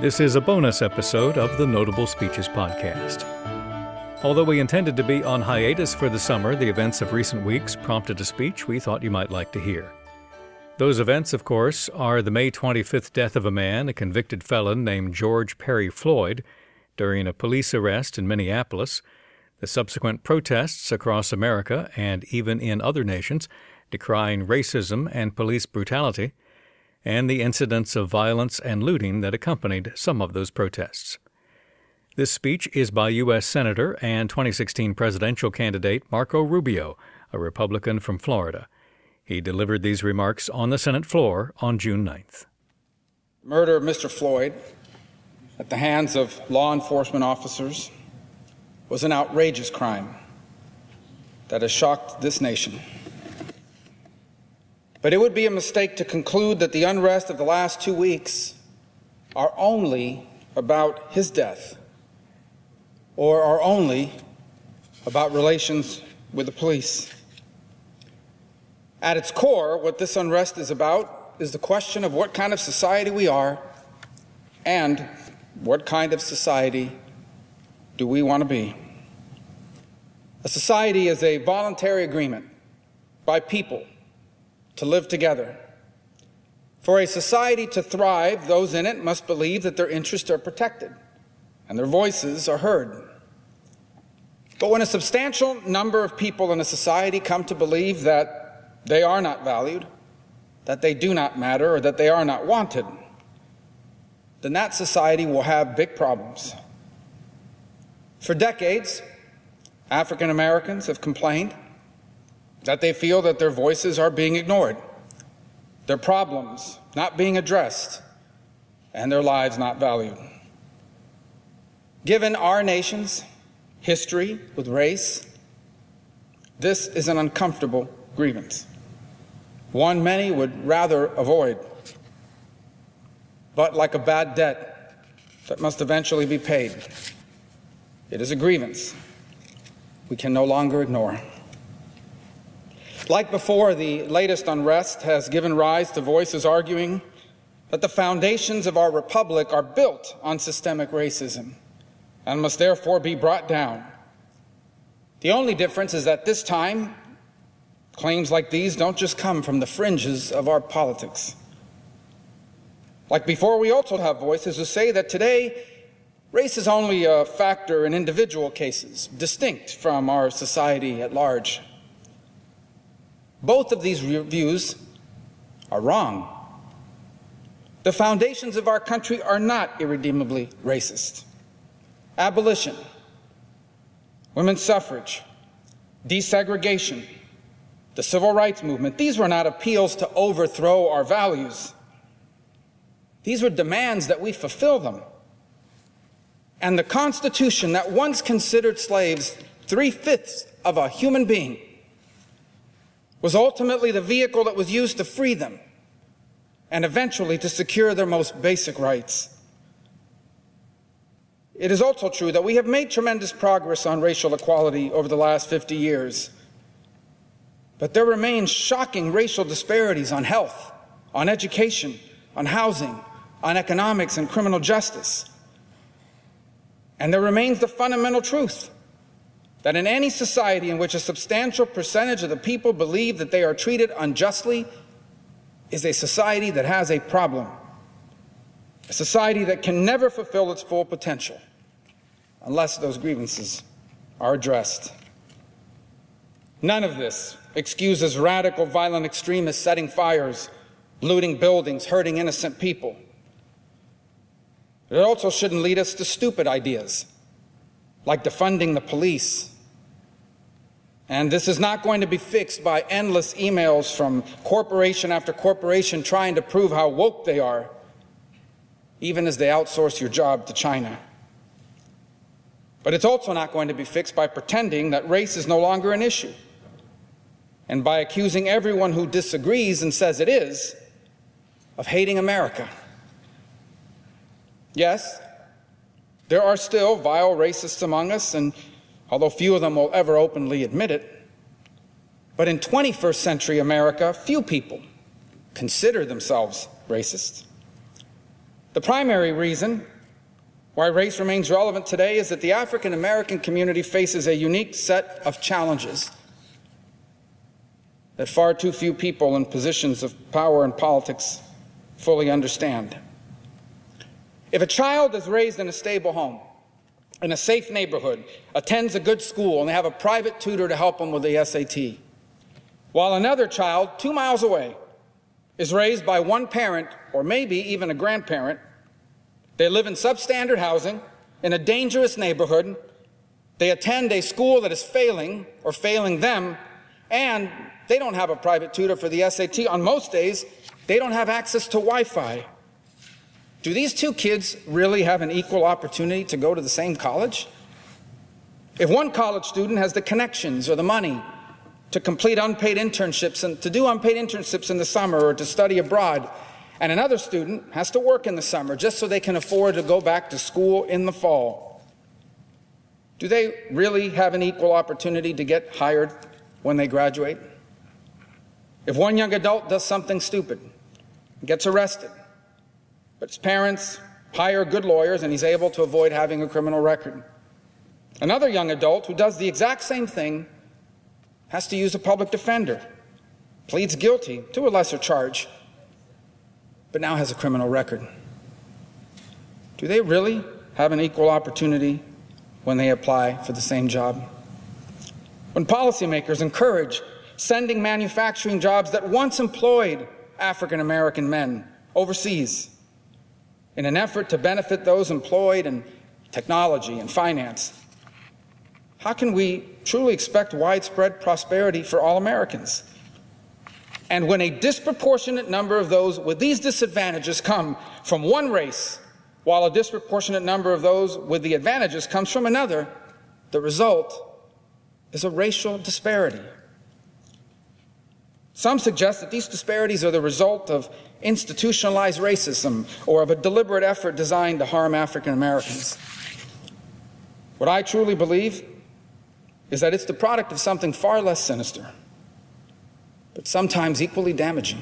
This is a bonus episode of the Notable Speeches podcast. Although we intended to be on hiatus for the summer, the events of recent weeks prompted a speech we thought you might like to hear. Those events, of course, are the May 25th death of a man, a convicted felon named George Perry Floyd, during a police arrest in Minneapolis, the subsequent protests across America and even in other nations decrying racism and police brutality, and the incidents of violence and looting that accompanied some of those protests. This speech is by U.S. Senator and 2016 presidential candidate Marco Rubio, a Republican from Florida. He delivered these remarks on the Senate floor on June 9th. Murder of Mr. Floyd at the hands of law enforcement officers was an outrageous crime that has shocked this nation. But it would be a mistake to conclude that the unrest of the last two weeks are only about his death or are only about relations with the police. At its core, what this unrest is about is the question of what kind of society we are and what kind of society do we want to be. A society is a voluntary agreement by people to live together. For a society to thrive, those in it must believe that their interests are protected and their voices are heard. But when a substantial number of people in a society come to believe that they are not valued, that they do not matter, or that they are not wanted, then that society will have big problems. For decades, African Americans have complained that they feel that their voices are being ignored, their problems not being addressed, and their lives not valued. Given our nation's history with race, this is an uncomfortable grievance, one many would rather avoid. But like a bad debt that must eventually be paid, it is a grievance we can no longer ignore. Like before, the latest unrest has given rise to voices arguing that the foundations of our republic are built on systemic racism and must therefore be brought down. The only difference is that this time, claims like these don't just come from the fringes of our politics. Like before, we also have voices who say that today, race is only a factor in individual cases, distinct from our society at large. Both of these views are wrong. The foundations of our country are not irredeemably racist. Abolition, women's suffrage, desegregation, the civil rights movement, these were not appeals to overthrow our values. These were demands that we fulfill them. And the Constitution that once considered slaves three fifths of a human being was ultimately the vehicle that was used to free them and eventually to secure their most basic rights. It is also true that we have made tremendous progress on racial equality over the last 50 years. But there remain shocking racial disparities on health, on education, on housing, on economics, and criminal justice. And there remains the fundamental truth that in any society in which a substantial percentage of the people believe that they are treated unjustly is a society that has a problem, a society that can never fulfill its full potential unless those grievances are addressed. None of this excuses radical violent extremists setting fires, looting buildings, hurting innocent people. It also shouldn't lead us to stupid ideas like defunding the police. And this is not going to be fixed by endless emails from corporation after corporation trying to prove how woke they are, even as they outsource your job to China. But it's also not going to be fixed by pretending that race is no longer an issue and by accusing everyone who disagrees and says it is of hating America. Yes, there are still vile racists among us, and although few of them will ever openly admit it, but in 21st century America, few people consider themselves racist. The primary reason why race remains relevant today is that the African American community faces a unique set of challenges that far too few people in positions of power in politics fully understand. If a child is raised in a stable home, in a safe neighborhood, attends a good school, and they have a private tutor to help them with the SAT, while another child, two miles away, is raised by one parent or maybe even a grandparent, they live in substandard housing in a dangerous neighborhood, they attend a school that is failing or failing them, and they don't have a private tutor for the SAT. On most days, they don't have access to Wi Fi. Do these two kids really have an equal opportunity to go to the same college? If one college student has the connections or the money to complete unpaid internships and to do unpaid internships in the summer or to study abroad, and another student has to work in the summer just so they can afford to go back to school in the fall, do they really have an equal opportunity to get hired when they graduate? If one young adult does something stupid, gets arrested, but his parents hire good lawyers and he's able to avoid having a criminal record. Another young adult who does the exact same thing has to use a public defender, pleads guilty to a lesser charge, but now has a criminal record. Do they really have an equal opportunity when they apply for the same job? When policymakers encourage sending manufacturing jobs that once employed African American men overseas in an effort to benefit those employed in technology and finance. How can we truly expect widespread prosperity for all Americans? And when a disproportionate number of those with these disadvantages come from one race, while a disproportionate number of those with the advantages comes from another, the result is a racial disparity. Some suggest that these disparities are the result of institutionalized racism or of a deliberate effort designed to harm African Americans. What I truly believe is that it's the product of something far less sinister, but sometimes equally damaging.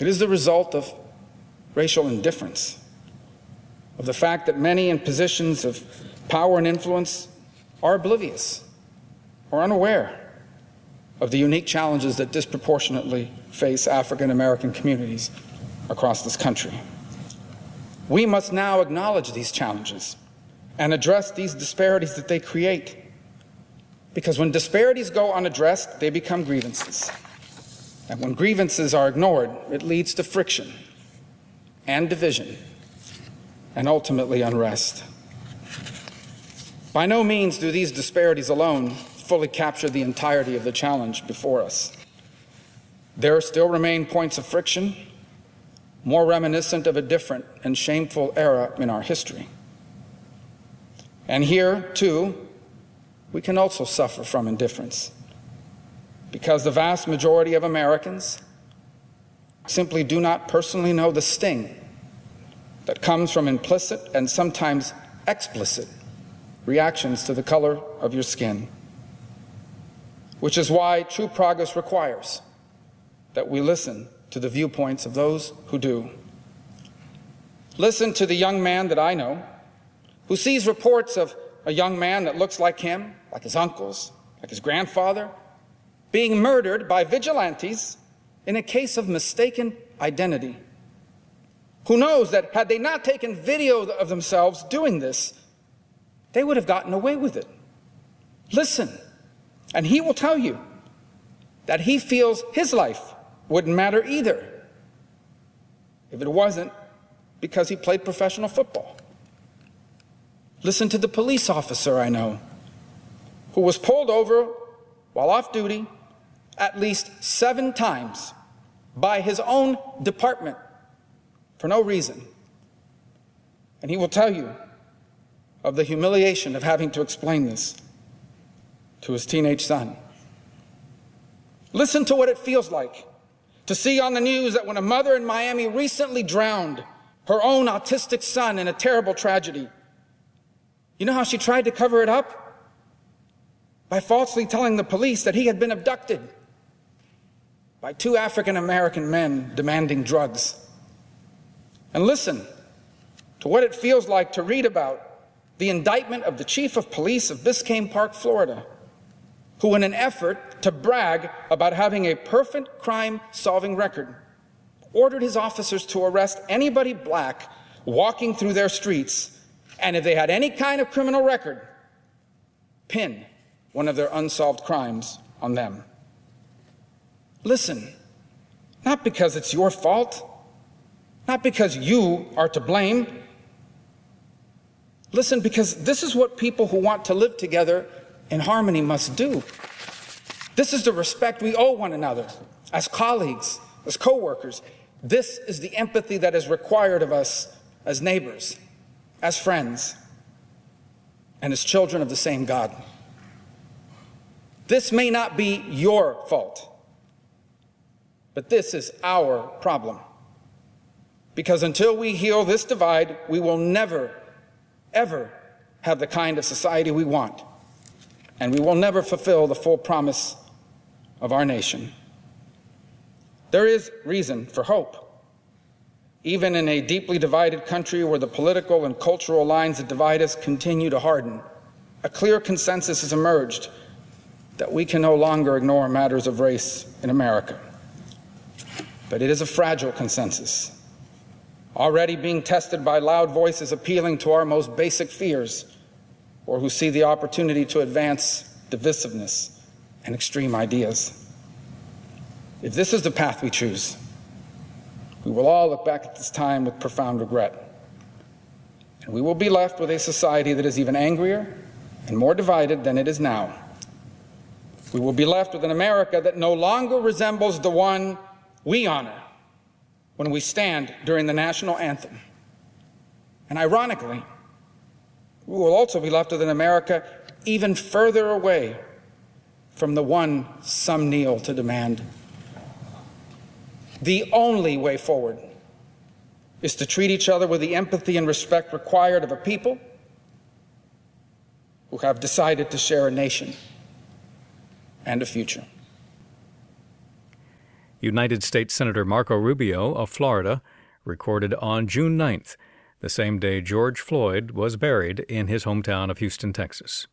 It is the result of racial indifference, of the fact that many in positions of power and influence are oblivious or unaware of the unique challenges that disproportionately face African American communities across this country. We must now acknowledge these challenges and address these disparities that they create. Because when disparities go unaddressed, they become grievances. And when grievances are ignored, it leads to friction and division and ultimately unrest. By no means do these disparities alone fully capture the entirety of the challenge before us. There still remain points of friction, more reminiscent of a different and shameful era in our history. And here, too, we can also suffer from indifference because the vast majority of Americans simply do not personally know the sting that comes from implicit and sometimes explicit reactions to the color of your skin which is why true progress requires that we listen to the viewpoints of those who do. Listen to the young man that I know who sees reports of a young man that looks like him, like his uncles, like his grandfather, being murdered by vigilantes in a case of mistaken identity. Who knows that had they not taken video of themselves doing this, they would have gotten away with it. Listen and he will tell you that he feels his life wouldn't matter either if it wasn't because he played professional football. Listen to the police officer I know who was pulled over while off duty at least seven times by his own department for no reason. And he will tell you of the humiliation of having to explain this to his teenage son. Listen to what it feels like to see on the news that when a mother in Miami recently drowned her own autistic son in a terrible tragedy, you know how she tried to cover it up? By falsely telling the police that he had been abducted by two African American men demanding drugs. and listen to what it feels like to read about the indictment of the chief of police of Biscayne Park, Florida, who, in an effort to brag about having a perfect crime solving record, ordered his officers to arrest anybody black walking through their streets, and if they had any kind of criminal record, pin one of their unsolved crimes on them. Listen, not because it's your fault, not because you are to blame. Listen, because this is what people who want to live together in harmony must do. This is the respect we owe one another as colleagues, as co workers. This is the empathy that is required of us as neighbors, as friends, and as children of the same God. This may not be your fault, but this is our problem. Because until we heal this divide, we will never, ever have the kind of society we want. And we will never fulfill the full promise of our nation. There is reason for hope. Even in a deeply divided country where the political and cultural lines that divide us continue to harden, a clear consensus has emerged that we can no longer ignore matters of race in America. But it is a fragile consensus already being tested by loud voices appealing to our most basic fears, or who see the opportunity to advance divisiveness and extreme ideas. If this is the path we choose, we will all look back at this time with profound regret. And we will be left with a society that is even angrier and more divided than it is now. We will be left with an America that no longer resembles the one we honor when we stand during the national anthem. And ironically, we will also be left with an America even further away from the one some kneel to demand. The only way forward is to treat each other with the empathy and respect required of a people who have decided to share a nation and a future. United States Senator Marco Rubio of Florida recorded on June 9th, the same day George Floyd was buried in his hometown of Houston, Texas.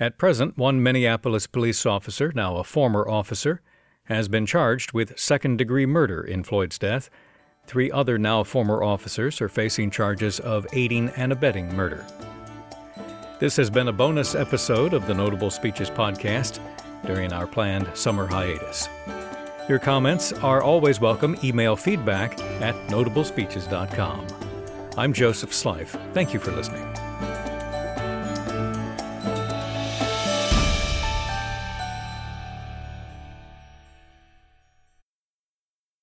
At present, one Minneapolis police officer, now a former officer, has been charged with second degree murder in Floyd's death. Three other now former officers are facing charges of aiding and abetting murder. This has been a bonus episode of the Notable Speeches podcast during our planned summer hiatus. Your comments are always welcome. Email feedback at notablespeeches.com. I'm Joseph Slife. Thank you for listening.